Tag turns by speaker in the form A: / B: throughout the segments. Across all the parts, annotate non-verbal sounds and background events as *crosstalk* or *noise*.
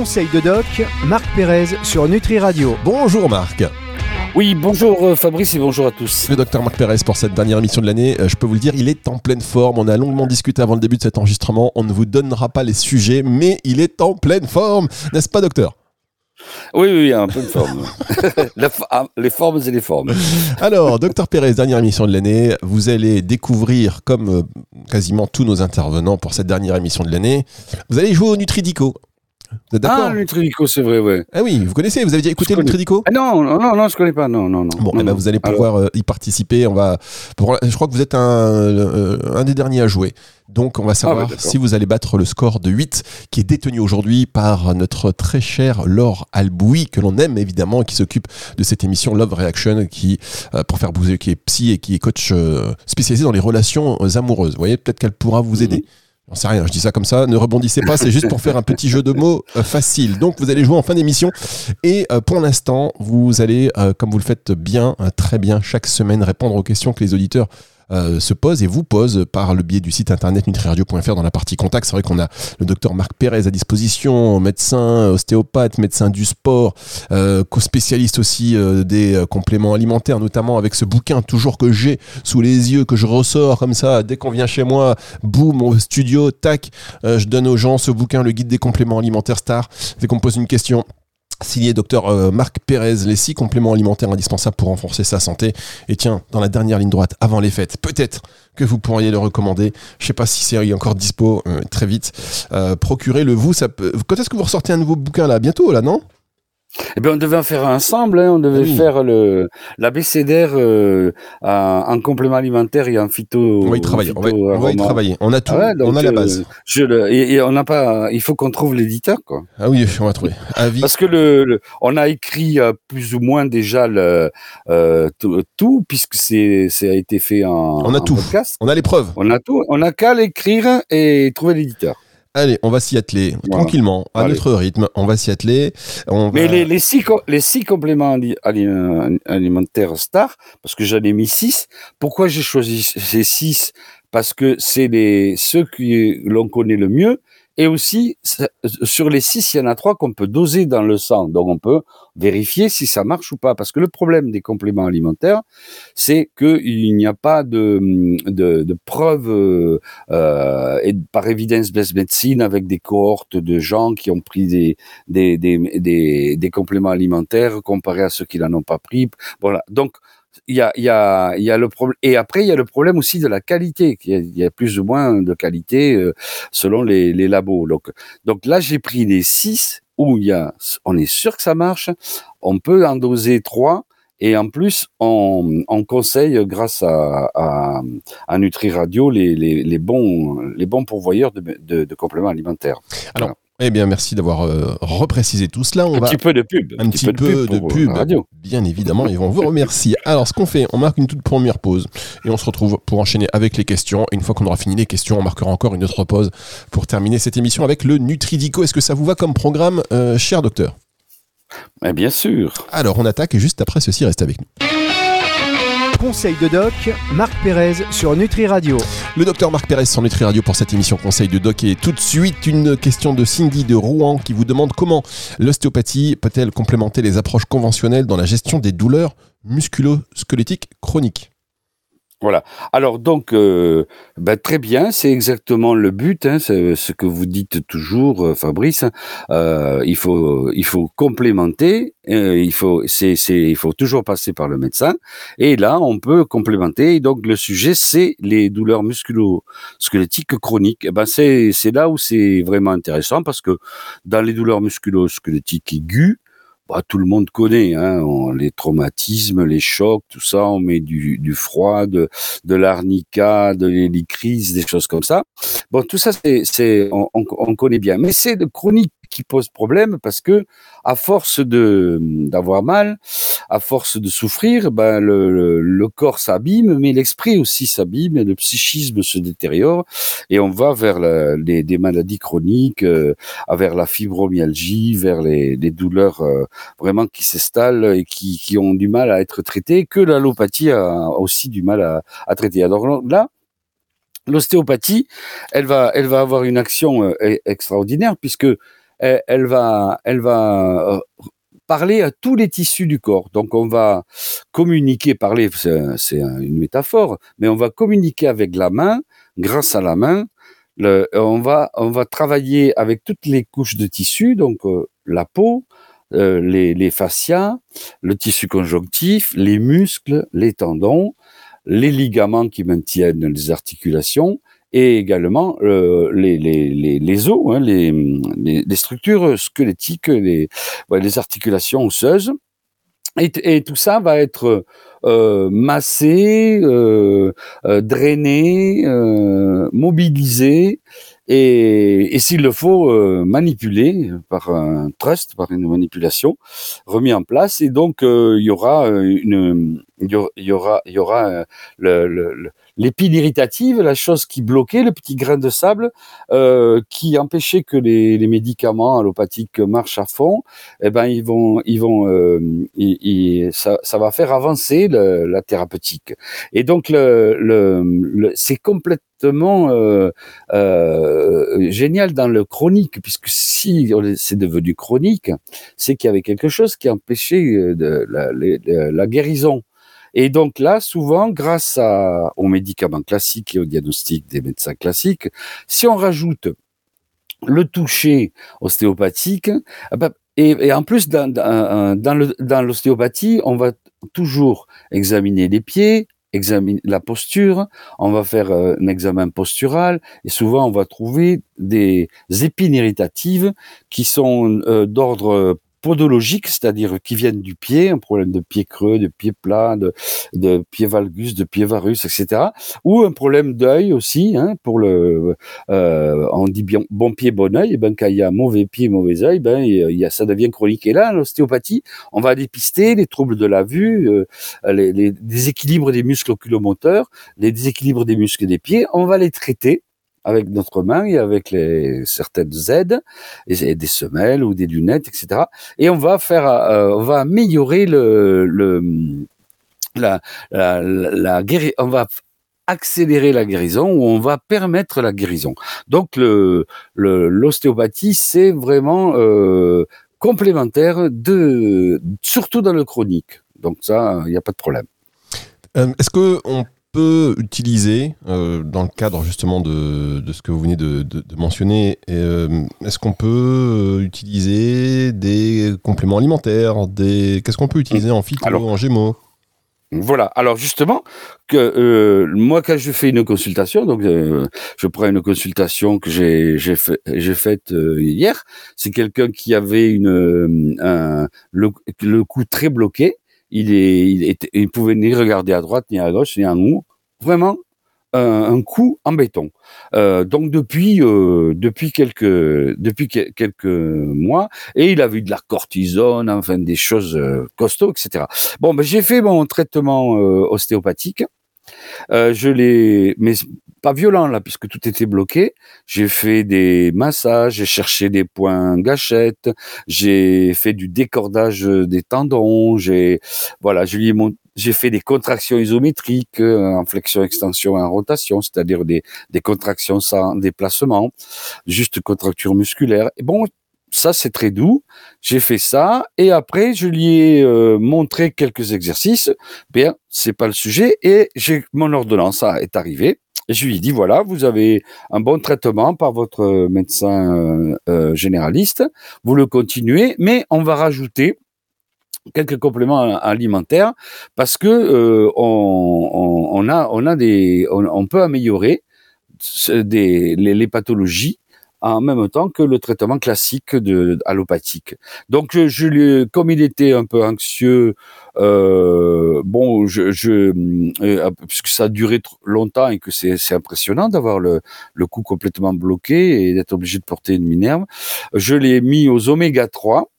A: Conseil de doc, Marc Pérez sur Nutri Radio.
B: Bonjour Marc.
C: Oui, bonjour euh, Fabrice et bonjour à tous.
B: Le docteur Marc Pérez pour cette dernière émission de l'année. Euh, je peux vous le dire, il est en pleine forme. On a longuement discuté avant le début de cet enregistrement. On ne vous donnera pas les sujets, mais il est en pleine forme. N'est-ce pas, docteur?
C: Oui, oui, un peu de forme. *laughs* Ah, les formes et les formes.
B: Alors, docteur Pérez, dernière émission de l'année. Vous allez découvrir, comme euh, quasiment tous nos intervenants pour cette dernière émission de l'année, vous allez jouer au Nutridico.
C: Vous êtes d'accord Ah, Nutridico, c'est vrai, ouais.
B: Ah oui, vous connaissez, vous avez déjà écouté le Nutridico
C: ah non, non, non, je connais pas, non, non, non.
B: Bon,
C: eh
B: ben, vous allez pouvoir euh, y participer. On va, je crois que vous êtes un, euh, un des derniers à jouer. Donc, on va ah, savoir si vous allez battre le score de 8 qui est détenu aujourd'hui par notre très cher Laure Alboui, que l'on aime évidemment, qui s'occupe de cette émission Love Reaction, qui, euh, pour faire bouger, qui est psy et qui est coach spécialisé dans les relations amoureuses. Vous voyez, peut-être qu'elle pourra vous aider. Mhm. J'en sais rien, je dis ça comme ça, ne rebondissez pas, c'est juste pour faire un petit jeu de mots euh, facile. Donc vous allez jouer en fin d'émission et euh, pour l'instant, vous allez, euh, comme vous le faites bien, très bien chaque semaine, répondre aux questions que les auditeurs euh, se pose et vous pose par le biais du site internet nutriradio.fr dans la partie contact. C'est vrai qu'on a le docteur Marc Pérez à disposition, médecin, ostéopathe, médecin du sport, euh, co-spécialiste aussi euh, des compléments alimentaires, notamment avec ce bouquin toujours que j'ai sous les yeux, que je ressors comme ça dès qu'on vient chez moi, boum, au studio, tac, je donne aux gens ce bouquin, le guide des compléments alimentaires star. Dès qu'on me pose une question, signé docteur euh, Marc Pérez, les six compléments alimentaires indispensables pour renforcer sa santé. Et tiens, dans la dernière ligne droite, avant les fêtes, peut-être que vous pourriez le recommander. Je sais pas si c'est encore dispo euh, très vite. Euh, procurez-le vous. Ça peut... Quand est-ce que vous ressortez un nouveau bouquin là? Bientôt là, non?
C: Eh bien, on devait en faire ensemble. Hein. On devait faire le l'abécédaire euh, en complément alimentaire et en phyto.
B: On va y travailler. On va, y travailler. On a tout. Ah on a la base. Euh,
C: je le, et, on n'a pas. Il faut qu'on trouve l'éditeur, quoi.
B: Ah oui, on va trouver. *laughs*
C: Parce que le, on a écrit euh, plus ou moins déjà le euh, tout, puisque c'est ça a été fait en.
B: On a tout. On a les preuves.
C: On a tout. On a qu'à l'écrire et trouver l'éditeur.
B: Allez, on va s'y atteler tranquillement, à notre rythme. On va s'y atteler.
C: Mais les, les, six, les six compléments alimentaires stars, parce que j'en ai mis six. Pourquoi j'ai choisi ces six? Parce que c'est les ceux que l'on connaît le mieux et aussi, sur les six, il y en a trois qu'on peut doser dans le sang. Donc, on peut vérifier si ça marche ou pas. Parce que le problème des compléments alimentaires, c'est qu'il n'y a pas de, de, de preuves euh, et par evidence-based medicine avec des cohortes de gens qui ont pris des, des, des, des, des compléments alimentaires comparés à ceux qui n'en ont pas pris. Voilà. Donc, il y a, il y a, il y a le problème. Et après, il y a le problème aussi de la qualité. Il y a, plus ou moins de qualité euh, selon les, les labos. Donc, donc là, j'ai pris les six où il y a, on est sûr que ça marche. On peut en doser trois. Et en plus, on, on conseille, grâce à, à, à Nutri Radio, les, les, les, bons, les bons pourvoyeurs de, de, de compléments alimentaires.
B: Alors, eh bien, merci d'avoir euh, reprécisé tout cela.
C: On un petit peu de pub.
B: Un, petit, peu, de pub, radio. bien évidemment, et on vous remercie. Alors, ce qu'on fait, on marque une toute première pause et on se retrouve pour enchaîner avec les questions. Et une fois qu'on aura fini les questions, on marquera encore une autre pause pour terminer cette émission avec le Nutridico. Est-ce que ça vous va comme programme, euh, cher docteur?
C: Eh Bien sûr.
B: Alors, on attaque et juste après ceci, reste avec nous.
A: Conseil de doc, Marc Pérez sur Nutri Radio.
B: Le docteur Marc Pérez sur Nutri Radio pour cette émission Conseil de doc et tout de suite une question de Cindy de Rouen qui vous demande comment l'ostéopathie peut-elle complémenter les approches conventionnelles dans la gestion des douleurs musculo-squelettiques chroniques?
C: Voilà. Alors donc, euh, ben, très bien, c'est exactement le but, hein, ce que vous dites toujours, euh, Fabrice. Euh, il faut, il faut complémenter. il faut, c'est, c'est, il faut toujours passer par le médecin. Et là, on peut complémenter. Et donc, le sujet, c'est les douleurs musculo-squelettiques chroniques. Eh ben, c'est, c'est là où c'est vraiment intéressant parce que dans les douleurs musculo-squelettiques aiguës, bah, tout le monde connaît hein, les traumatismes, les chocs, tout ça. On met du, du froid, de, de l'arnica, de l'hélicrise, des choses comme ça. Bon, tout ça, c'est, c'est on, on, connaît bien. Mais c'est le chronique qui pose problème parce que à force de d'avoir mal, à force de souffrir, ben le, le, corps s'abîme, mais l'esprit aussi s'abîme, le psychisme se détériore et on va vers les, des maladies chroniques, euh, vers la fibromyalgie, vers les, les douleurs euh, vraiment qui s'installent et qui, qui ont du mal à être traitées, que l'allopathie a aussi du mal à, à traiter. Alors là, l'ostéopathie, elle va, elle va avoir une action euh, extraordinaire puisque elle, va, elle va euh, parler à tous les tissus du corps. Donc on va communiquer, parler, c'est une métaphore, mais on va communiquer avec la main, grâce à la main. On va on va travailler avec toutes les couches de tissu, donc euh, la peau, euh, les fascias, le tissu conjonctif, les muscles, les tendons, les ligaments qui maintiennent les articulations et également euh, les, les, les, os, hein, les, les, structures squelettiques, les, les articulations osseuses. Et, et, tout ça va être euh, massé, euh, euh drainé, euh, mobilisé et, et s'il le faut, euh, manipuler par un trust, par une manipulation, remis en place. Et donc, euh, il y aura une, il y aura, il y aura le, le, l'épine irritative, la chose qui bloquait, le petit grain de sable euh, qui empêchait que les, les, médicaments allopathiques marchent à fond. Eh ben, ils vont, ils vont, euh, ils, ça, ça, va faire avancer le, la thérapeutique. Et donc, le, le, c'est complètement euh, euh, génial dans le chronique, puisque si c'est devenu chronique, c'est qu'il y avait quelque chose qui empêchait euh, de, la, la, guérison. Et donc là, souvent, grâce à, aux médicaments classiques et au diagnostic des médecins classiques, si on rajoute le toucher ostéopathique, ah bah, et, en plus, dans, dans l'ostéopathie, on va toujours examiner les pieds, examiner la posture, on va faire euh, un examen postural et souvent on va trouver des épines irritatives qui sont euh, d'ordre podologiques, c'est-à-dire qui viennent du pied, un problème de pied creux, de pied plat, de, de pied valgus, de pied varus, etc. Ou un problème d'œil aussi, hein, pour le, euh, on dit bon pied, bon œil, ben quand il y a mauvais pied, mauvais œil, ben il ça devient chronique. Et là, l'ostéopathie, on va dépister les troubles de la vue, euh, les, les déséquilibres des muscles oculomoteurs, les déséquilibres des muscles des pieds, on va les traiter avec notre main et avec les, certaines aides, et, des semelles ou des lunettes, etc. Et on va faire, euh, on va améliorer le, la, la, la, guérison, on va accélérer la guérison ou on va permettre la guérison. Donc le l'ostéopathie c'est vraiment euh, complémentaire de surtout dans le chronique. Donc ça il n'y a pas de problème.
B: Euh, est-ce que on peut utiliser, euh, dans le cadre justement de, de, ce que vous venez de, de, de mentionner, euh, est-ce qu'on peut euh, utiliser des compléments alimentaires des... Qu'est-ce qu'on peut utiliser en phyto, en gémeaux?
C: voilà. Alors justement, que euh, moi quand je fais une consultation, donc euh, je prends une consultation que j'ai fait, faite euh, hier, c'est quelqu'un qui avait une un, le, le cou très bloqué il est, il, pouvait ni regarder à droite, ni à gauche, ni en haut. Vraiment, un, un coup en béton. Euh, donc depuis euh, depuis quelques depuis quelques mois et il a vu de la cortisone, enfin des choses euh, costauds, etc. Bon, ben, j'ai fait mon traitement euh, ostéopathique. Euh, je l'ai, pas violent là, puisque tout était bloqué. J'ai fait des massages, j'ai cherché des points gâchettes, j'ai fait du décordage des tendons, j'ai, voilà, j'ai fait des contractions isométriques euh, en flexion, extension et en rotation, c'est-à-dire des, des contractions sans déplacement, juste contracture musculaire. Et bon, ça c'est très doux. J'ai fait ça et après je lui ai euh, montré quelques exercices. Bien, c'est pas le sujet et j'ai mon ordonnance est arrivée. Je lui ai dit voilà, vous avez un bon traitement par votre médecin euh, euh, généraliste. Vous le continuez, mais on va rajouter quelques compléments alimentaires parce que on, a on a des on, peut améliorer les pathologies en même temps que le traitement classique de allopathique. Donc je lui, comme il était un peu anxieux, euh, bon, je, je euh, puisque ça a duré longtemps et que c'est impressionnant d'avoir le, le cou complètement bloqué et d'être obligé de porter une minerve, je l'ai mis aux oméga 3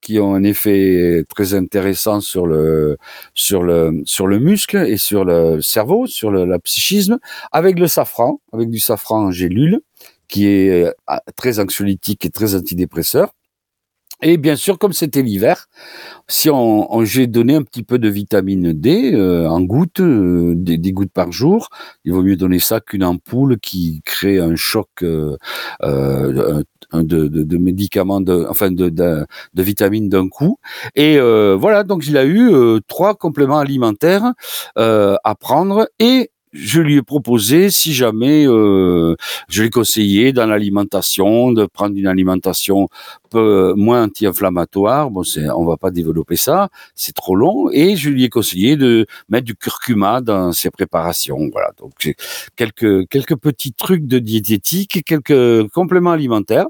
C: qui ont un effet très intéressant sur le sur le sur le muscle et sur le cerveau, sur le la psychisme, avec le safran, avec du safran en gélule qui est euh, très anxiolytique et très antidépresseur. Et bien sûr, comme c'était l'hiver, si on, j'ai donné un petit peu de vitamine D euh, en gouttes, euh, des, gouttes par jour, il vaut mieux donner ça qu'une ampoule qui crée un choc euh, de, de, médicaments, de, enfin de, de, de vitamines d'un coup. Et voilà, donc il a eu trois compléments alimentaires à prendre et je lui ai proposé, si jamais, euh, je lui ai conseillé dans l'alimentation de prendre une alimentation peu moins anti-inflammatoire. Bon, c'est, on va pas développer ça, c'est trop long. Et je lui ai conseillé de mettre du curcuma dans ses préparations. Voilà. Donc quelques quelques petits trucs de diététique, quelques compléments alimentaires.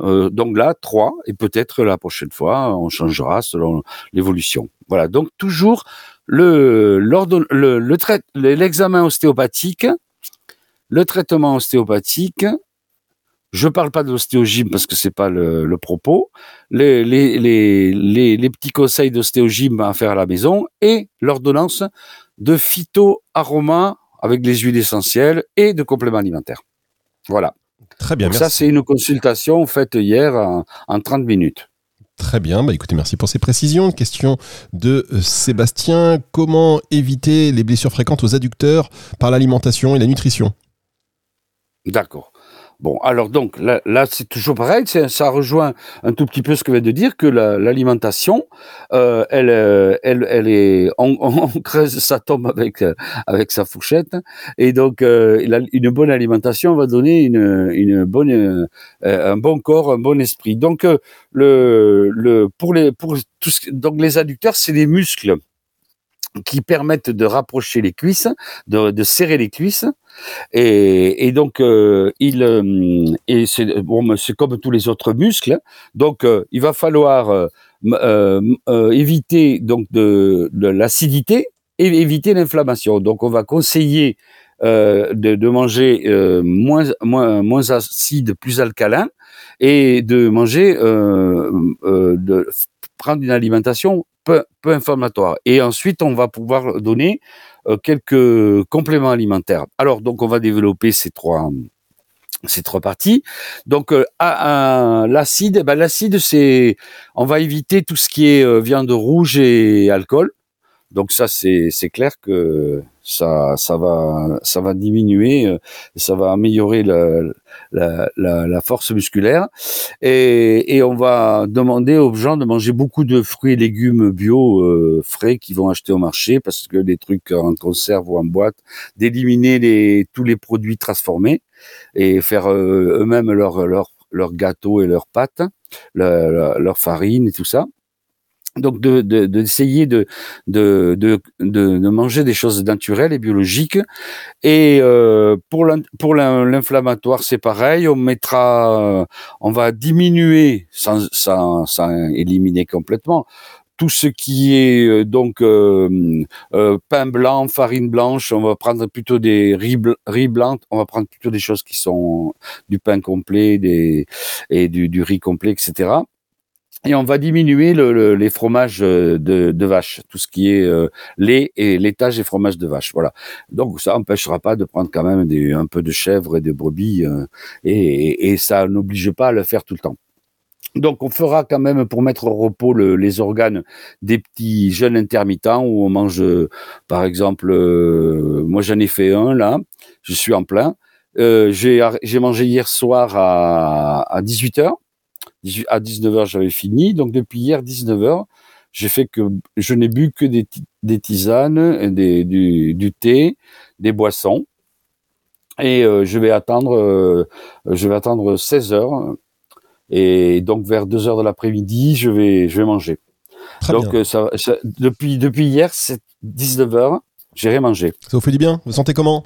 C: Euh, donc là, trois, et peut-être la prochaine fois, on changera selon l'évolution. Voilà, donc toujours le le l'examen ostéopathique, le traitement ostéopathique. Je parle pas de l'ostéogyme parce que c'est pas le, propos. Les, petits conseils d'ostéogyme à faire à la maison et l'ordonnance de phytoaroma avec les huiles essentielles et de compléments alimentaires. Voilà.
B: Très bien.
C: Ça, c'est une consultation faite hier en, en 30 minutes.
B: Très bien, bah écoutez, merci pour ces précisions. Question de euh, Sébastien, comment éviter les blessures fréquentes aux adducteurs par l'alimentation et la nutrition?
C: D'accord. Bon, alors donc là, là c'est toujours pareil, ça rejoint un tout petit peu ce que vient de dire que l'alimentation, euh, elle, euh, elle, elle est, on, *laughs* on, creuse sa tombe avec avec sa fourchette, et donc euh, une bonne alimentation va donner une, une bonne, euh, un bon corps, un bon esprit. Donc le, le pour les pour tout donc les adducteurs, c'est les muscles qui permettent de rapprocher les cuisses, de, serrer les cuisses. Et, donc, euh, il, euh, et c'est bon, c'est comme tous les autres muscles. Donc, euh, il va falloir éviter donc de, de l'acidité et éviter l'inflammation. Donc, on va conseiller de, de, manger moins, moins, moins acide, plus alcalin, et de manger, de prendre une alimentation peu, inflammatoire. Et ensuite, on va pouvoir donner euh, quelques compléments alimentaires. Alors, donc, on va développer ces trois ces trois parties. Donc euh, l'acide, ben, l'acide c'est, on va éviter tout ce qui est euh, viande rouge et alcool. Donc ça c'est clair que ça ça va ça va diminuer, euh, ça va améliorer la, la, la, force musculaire. Et, et, on va demander aux gens de manger beaucoup de fruits et légumes bio euh, frais qu'ils vont acheter au marché parce que les trucs en conserve ou en boîte, d'éliminer les tous les produits transformés et faire euh, eux-mêmes leur leur leur gâteaux et leurs pâtes, leur, leur farine et tout ça donc d'essayer de, de, de, de, de, manger des choses naturelles et biologiques. Et euh, pour l'inflammatoire, c'est pareil. On mettra, on va diminuer sans, sans, sans éliminer complètement tout ce qui est euh, donc euh, euh, pain blanc, farine blanche, on va prendre plutôt des riz, riz blanc, on va prendre plutôt des choses qui sont du pain complet des, et du, du riz complet, etc et on va diminuer le, les fromages euh, de, vache, tout ce qui est euh, lait et laitage et fromage de vache. Voilà. Donc ça empêchera pas de prendre quand même un peu de chèvre et de brebis, euh, et, ça n'oblige pas à le faire tout le temps. Donc on fera quand même pour mettre au repos le, les organes des petits jeunes intermittents où on mange, par exemple, moi j'en ai fait un là, je suis en plein. J'ai mangé hier soir à, à 18 heures à 19h, j'avais fini. Donc, depuis hier, 19h, j'ai fait que je n'ai bu que des, des tisanes, des, du, du, thé, des boissons. Et euh, je vais attendre, euh, je vais attendre 16 h Et donc, vers 2 h de l'après-midi, je vais, je vais manger. donc, euh, ça, depuis, depuis hier, c'est 19 h j'ai rien mangé.
B: Ça vous fait du bien? Vous sentez comment?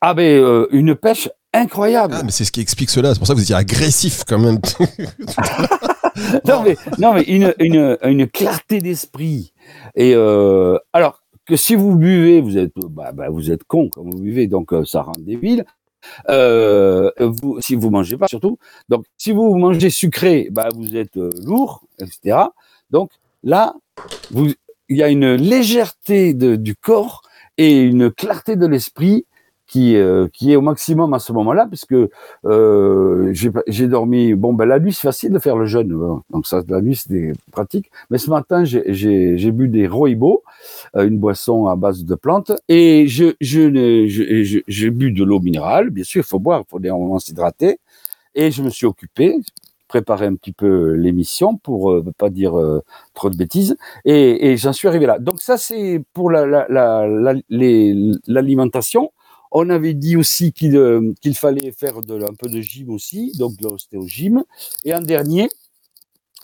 C: Ah ben, une pêche incroyable.
B: Ah, mais c'est ce qui explique cela. C'est pour ça que vous étiez agressif quand même. *laughs*
C: non, mais, non, mais une, une, une clarté d'esprit. Et euh, alors que si vous buvez, vous êtes, bah, bah, vous êtes con quand vous buvez, donc euh, ça rend débile. Euh, vous, si vous mangez pas surtout, donc si vous mangez sucré, bah, vous êtes euh, lourd, etc. Donc là, il y a une légèreté de, du corps et une clarté de l'esprit qui euh, qui est au maximum à ce moment-là, puisque euh, j'ai dormi. Bon, ben la nuit c'est facile de faire le jeûne, hein. donc ça la nuit c'est pratique. Mais ce matin j'ai bu des roibos, euh, une boisson à base de plantes, et je je j'ai bu de l'eau minérale. Bien sûr, il faut boire, il faut moment s'hydrater. Et je me suis occupé, préparer un petit peu l'émission pour euh, pas dire euh, trop de bêtises et, et j'en suis arrivé là. Donc ça c'est pour l'alimentation. La, la, on avait dit aussi qu'il euh, fallait faire de, un peu de gym aussi, donc c'était au gym. Et en dernier,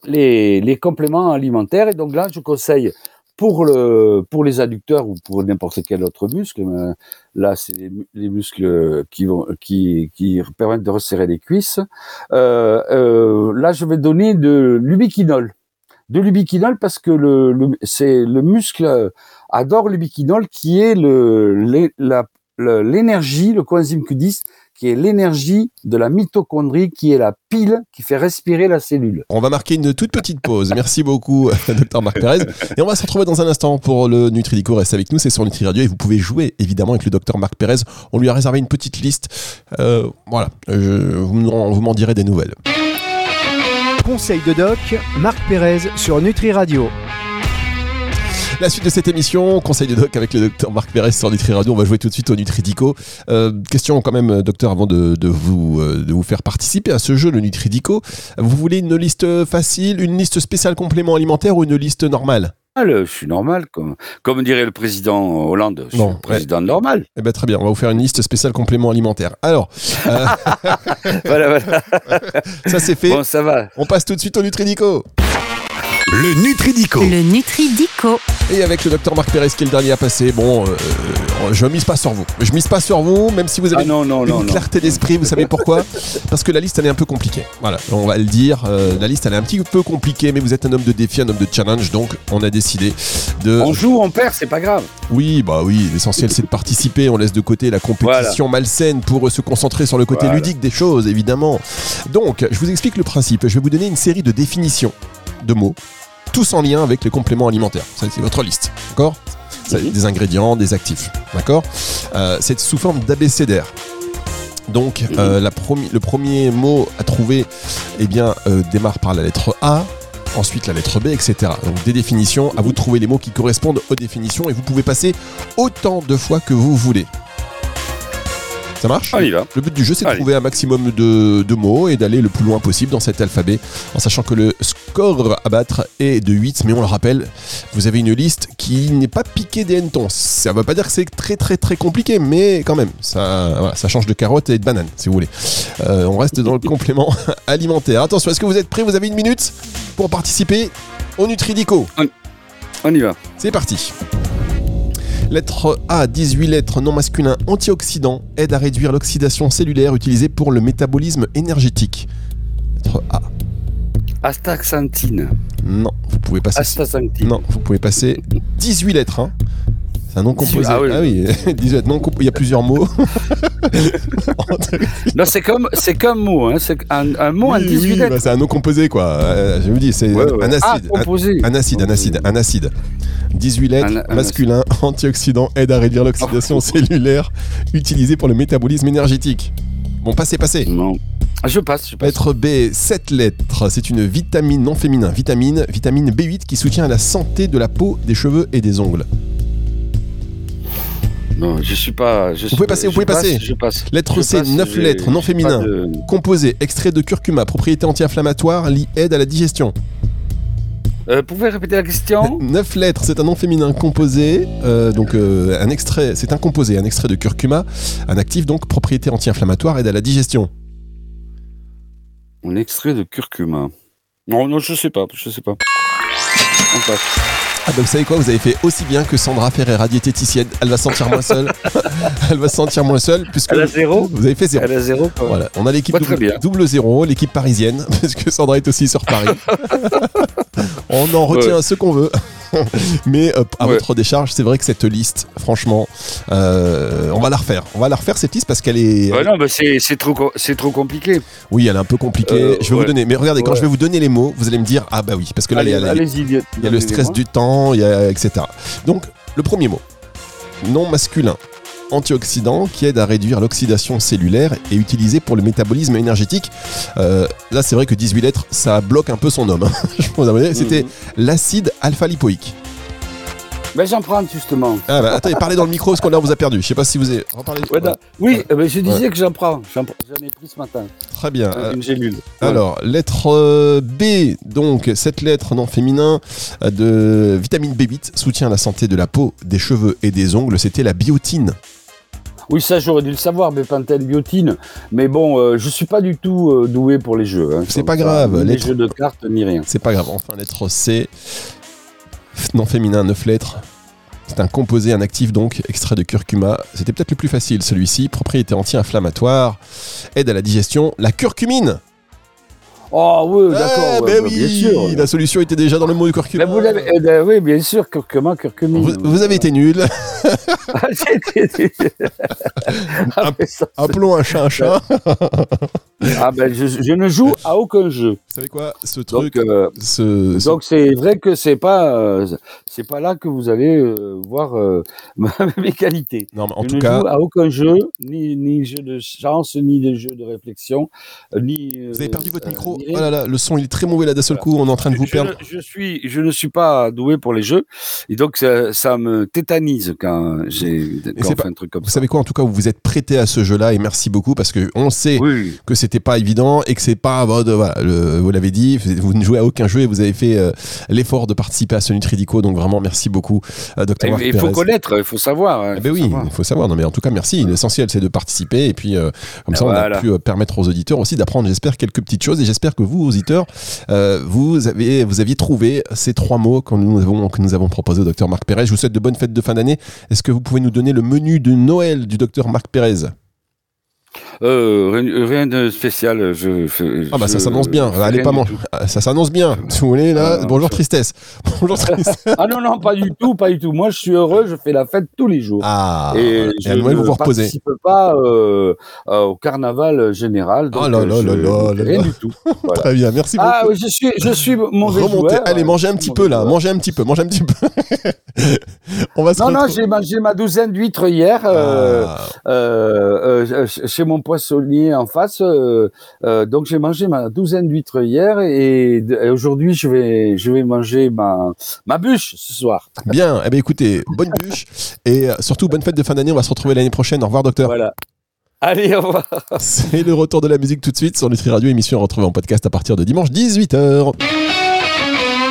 C: les, compléments alimentaires. Et donc là, je conseille pour, le, pour les adducteurs ou pour n'importe quel autre muscle, euh, là, c'est les, muscles qui, permettent de resserrer les cuisses. Euh, là, je vais donner de l'ubiquinol. De l'ubiquinol parce que le, c'est le muscle adore l'ubiquinol qui est le, l'énergie, le coenzyme Q10 qui est l'énergie de la mitochondrie, qui est la pile qui fait respirer la cellule.
B: On va marquer une toute petite pause. Merci beaucoup, *laughs* docteur Marc Pérez. Et on va se retrouver dans un instant pour le Nutridico. Reste avec nous, c'est sur Nutri Radio et vous pouvez jouer évidemment avec le docteur Marc Pérez. On lui a réservé une petite liste. Euh, voilà, vous m'en direz des nouvelles.
A: Conseil de doc, Marc Pérez sur Nutri Radio.
B: La suite de cette émission, conseil de doc avec le docteur Marc Pérez sur Nutri Radio. On va jouer tout de suite au Nutridico. Euh, question quand même, docteur, avant de, vous, euh, de vous faire participer à ce jeu, le Nutridico. Vous voulez une liste facile, une liste spéciale complément alimentaire ou une liste normale?
C: Je suis normal, comme, comme dirait le président Hollande, je suis président normal.
B: Eh ben, très bien, on va vous faire une liste spéciale complément alimentaire. Alors, euh, *laughs* voilà, voilà. *laughs* ça c'est fait.
C: Bon, ça va.
B: On passe tout de suite au Nutridico.
D: Le Nutridico.
E: Le Nutridico.
B: Et avec le docteur Marc Pérez qui est le dernier à passer, bon, euh, euh, je mise pas sur vous. Je mise pas sur vous, même si vous avez
C: ah une
B: clarté d'esprit, vous savez pourquoi *laughs* Parce que la liste elle est un peu compliquée. Voilà, on va le dire. Euh, la liste elle est un petit peu compliquée, mais vous êtes un homme de défi, un homme de challenge, donc on a décidé de.
C: On joue, on perd, c'est pas grave.
B: Oui, bah oui, l'essentiel c'est de participer. On laisse de côté la compétition malsaine pour se concentrer sur le côté ludique des choses, évidemment. Donc, je vous explique le principe. Je vais vous donner une série de définitions de mots tous en lien avec les compléments alimentaires. Ça, c'est votre liste, d'accord? Des ingrédients, des actifs, d'accord? Euh, C'est sous forme d'abécédaire. Donc, euh, la le premier mot à trouver eh bien, euh, démarre par la lettre A, ensuite la lettre B, etc. Donc, des définitions, à vous de trouver les mots qui correspondent aux définitions et vous pouvez passer autant de fois que vous voulez. Ça marche? Le but du jeu, c'est de trouver un maximum de, mots et d'aller le plus loin possible dans cet alphabet, en sachant que le score à battre est de 8, mais on le rappelle, vous avez une liste qui n'est pas piquée des hannetons. Ça ne veut pas dire que c'est très très très compliqué, mais quand même, ça, ça change de carotte et de banane, si vous voulez. Euh, on reste dans le *laughs* complément alimentaire. Attention, est-ce que vous êtes prêts? Vous avez une minute pour participer au Nutridico.
C: on y va.
B: C'est parti. Lettre A, 18 lettres non masculin antioxydant, aide à réduire l'oxydation cellulaire utilisée pour le métabolisme énergétique. Lettre A.
C: Astaxanthine.
B: Non, vous pouvez passer.
C: Astaxanthine.
B: Non, vous pouvez passer 18 lettres. Hein. C'est un nom composé. Ah oui, 18 lettres. *laughs* Non, il y a plusieurs mots. *laughs*
C: non, c'est comme, c'est comme mot. Hein. C'est un, mot en 18 lettres. Bah,
B: c'est un nom composé, quoi. Euh, je vous dis, c'est un acide. Ah,
C: composé.
B: Un, acide, un acide, un acide. 18 lettres, masculin, antioxydant, aide à réduire l'oxydation cellulaire, utilisé pour le métabolisme énergétique. Bon, passez, passez.
C: Non. Ah, je passe, je passe.
B: Lettre B, 7 lettres. C'est une vitamine non féminin. Vitamine, vitamine B8 qui soutient la santé de la peau, des cheveux et des ongles.
C: Non, je suis pas.
B: vous pouvez passer, vous pouvez passer. Je
C: passe.
B: Lettre C, 9 lettres, non féminin. Composé, extrait de curcuma, propriété anti-inflammatoire, aide à la digestion.
C: Euh, pouvez répéter la question?
B: 9 lettres, c'est un nom féminin composé, euh, donc euh, un extrait, c'est un composé, un extrait de curcuma, un actif donc propriété anti-inflammatoire, aide à la digestion.
C: Un extrait de curcuma. Non, non, je sais pas, je sais pas. On passe.
B: Ah donc vous savez quoi, vous avez fait aussi bien que Sandra Ferreira, diététicienne. Elle va sentir moins seule. *laughs* Elle va sentir moins seule puisque
C: Elle a zéro.
B: Vous avez fait zéro.
C: Elle a zéro.
B: Voilà, on a l'équipe double, double, zéro, l'équipe parisienne, *laughs* parce que Sandra est aussi sur Paris. *laughs* on en retient ce qu'on veut. *laughs* Mais euh, à votre décharge, c'est vrai que cette liste, franchement, euh, on va la refaire. On va la refaire cette liste parce qu'elle est.
C: non, bah, c'est trop, c'est trop compliqué.
B: Oui, elle est un peu compliquée. Euh, je vais vous donner. Mais regardez, quand je vais vous donner les mots, vous allez me dire ah bah oui, parce que là, il y a, le stress du temps, il y a etc. Donc le premier mot, non masculin, antioxydant qui aide à réduire l'oxydation cellulaire et utilisé pour le métabolisme énergétique. Euh, là, c'est vrai que 18 lettres, ça bloque un peu son homme. hein. *laughs* Que C'était
C: Mhm.
B: l'acide alpha-lipoïque.
C: Ben, j'en prends justement.
B: Ah bah, attendez, parlez dans le micro parce qu'on vous a perdu. Je sais pas si vous avez. reparlez-
C: Ouais, da- oui, euh, ben, je disais que j'en prends. J'en ai pris ce matin.
B: Très bien.
C: euh,
B: Euh,
C: Une gélule.
B: Alors, lettre euh, B, donc cette lettre non féminin de vitamine B8 soutient la santé de la peau, des cheveux et des ongles. C'était la biotine.
C: Oui, ça j'aurais dû le savoir, bépantène, biotine. Mais bon, euh, je suis pas du tout euh, doué pour les jeux. hein.
B: C'est pas
C: ça,
B: grave,
C: Ni les jeux de cartes, ni rien.
B: C'est pas grave. Enfin, lettre C, non féminin, 9 lettres. C'est un composé, un actif donc, extrait de curcuma. C'était peut-être le plus facile celui-ci. Propriété anti-inflammatoire, aide à la digestion. La curcumine
C: Oh oui, d'accord.
B: Ah,
C: ouais,
B: ben
C: bah,
B: oui,
C: bien sûr.
B: La solution était déjà dans le mot du curcuma.
C: Vous eh ben, oui, bien sûr, curcuma, curcumine.
B: Vous, vous avez été nul.
C: Ah, *laughs* Ah,
B: Appelons un chat un chat. *laughs*
C: ah, ben, je, je ne joue à aucun jeu.
B: Vous savez quoi? Ce truc,
C: Donc, euh,
B: ce, ce-
C: donc c'est vrai que c'est pas, euh, c'est pas là que vous allez euh, voir *laughs* mes qualités.
B: Non, mais en
C: je
B: tout
C: ne
B: cas,
C: joue à aucun jeu, ni, ni jeu de chance, ni de jeu de réflexion, ni.
B: vous avez perdu votre micro.
C: ni
B: Oh là là, le son il est très mauvais là d'un seul coup. On est en train de vous
C: je,
B: perdre.
C: ne- je suis, je ne suis pas doué pour les jeux, et donc ça, ça me tétanise quand j'ai quand
B: c'est
C: on
B: pas-
C: fait un truc comme
B: Vous
C: ça.
B: savez quoi? En tout cas, vous vous êtes prêté à ce jeu-là et merci beaucoup parce que on sait
C: Oui,
B: que c'était pas évident et que c'est pas votre- voilà, le- vous l'avez dit, vous ne jouez à aucun jeu et vous avez fait euh, l'effort de participer à ce Nutridico. Donc vraiment merci beaucoup, euh, Dr. Marc
C: il faut connaître, il faut savoir. hein,
B: Eh
C: il
B: ben
C: faut
B: oui, il faut savoir. Non mais en tout cas merci. L'essentiel c'est de participer et puis euh, comme
C: Et
B: ça on a pu permettre aux auditeurs aussi d'apprendre. J'espère quelques petites choses et j'espère que vous auditeurs euh, vous avez vous aviez trouvé ces trois mots que nous avons que nous avons proposé au Dr Marc Pérez. Je vous souhaite de bonnes fêtes de fin d'année. Est-ce que vous pouvez nous donner le menu de Noël du Dr Marc Pérez?
C: Rien, rien de spécial. Je, je-
B: Ah bah ça
C: je-
B: s'annonce bien.
C: je
B: Allez
C: rien
B: pas
C: tout.
B: Ah, Ça s'annonce bien. Si vous voulez là,
C: Ah,
B: bonjour
C: je-
B: tristesse. *laughs* Bonjour tristesse.
C: Ah non non pas du tout, pas du tout. Moi je suis heureux, je fais la fête tous les jours.
B: Ah.
C: et
B: et
C: je
B: à Noël
C: ne
B: vous vous reposez.
C: participe pas euh, euh, au carnaval général. Donc,
B: Oh là
C: euh,
B: là
C: je-
B: là
C: rien du tout. *laughs* Voilà.
B: Très bien. Merci beaucoup.
C: Ah oui, je suis, je suis mauvais
B: Remontez.
C: joueur.
B: Allez, mangez un petit peu là. Mangez un petit peu. Mangez un petit peu. *laughs* On va se
C: Non, non, j'ai mangé ma douzaine d'huîtres hier euh,
B: Ah.
C: euh, euh, ch- chez mon poissonnier en face. euh, euh, donc j'ai mangé ma douzaine d'huîtres hier et, aujourd'hui je vais, je vais manger ma, ma bûche ce soir. *laughs*
B: Bien. Eh bien, écoutez, bonne bûche et surtout bonne fête de fin d'année. On va se retrouver l'année prochaine. Au revoir, docteur.
C: Voilà. Allez, au revoir. *laughs*
B: C'est le retour de la musique tout de suite sur Nutri Radio, émission à retrouver en podcast à partir de dimanche 18h.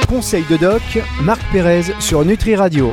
A: Conseil de doc, Marc Pérez sur Nutri Radio.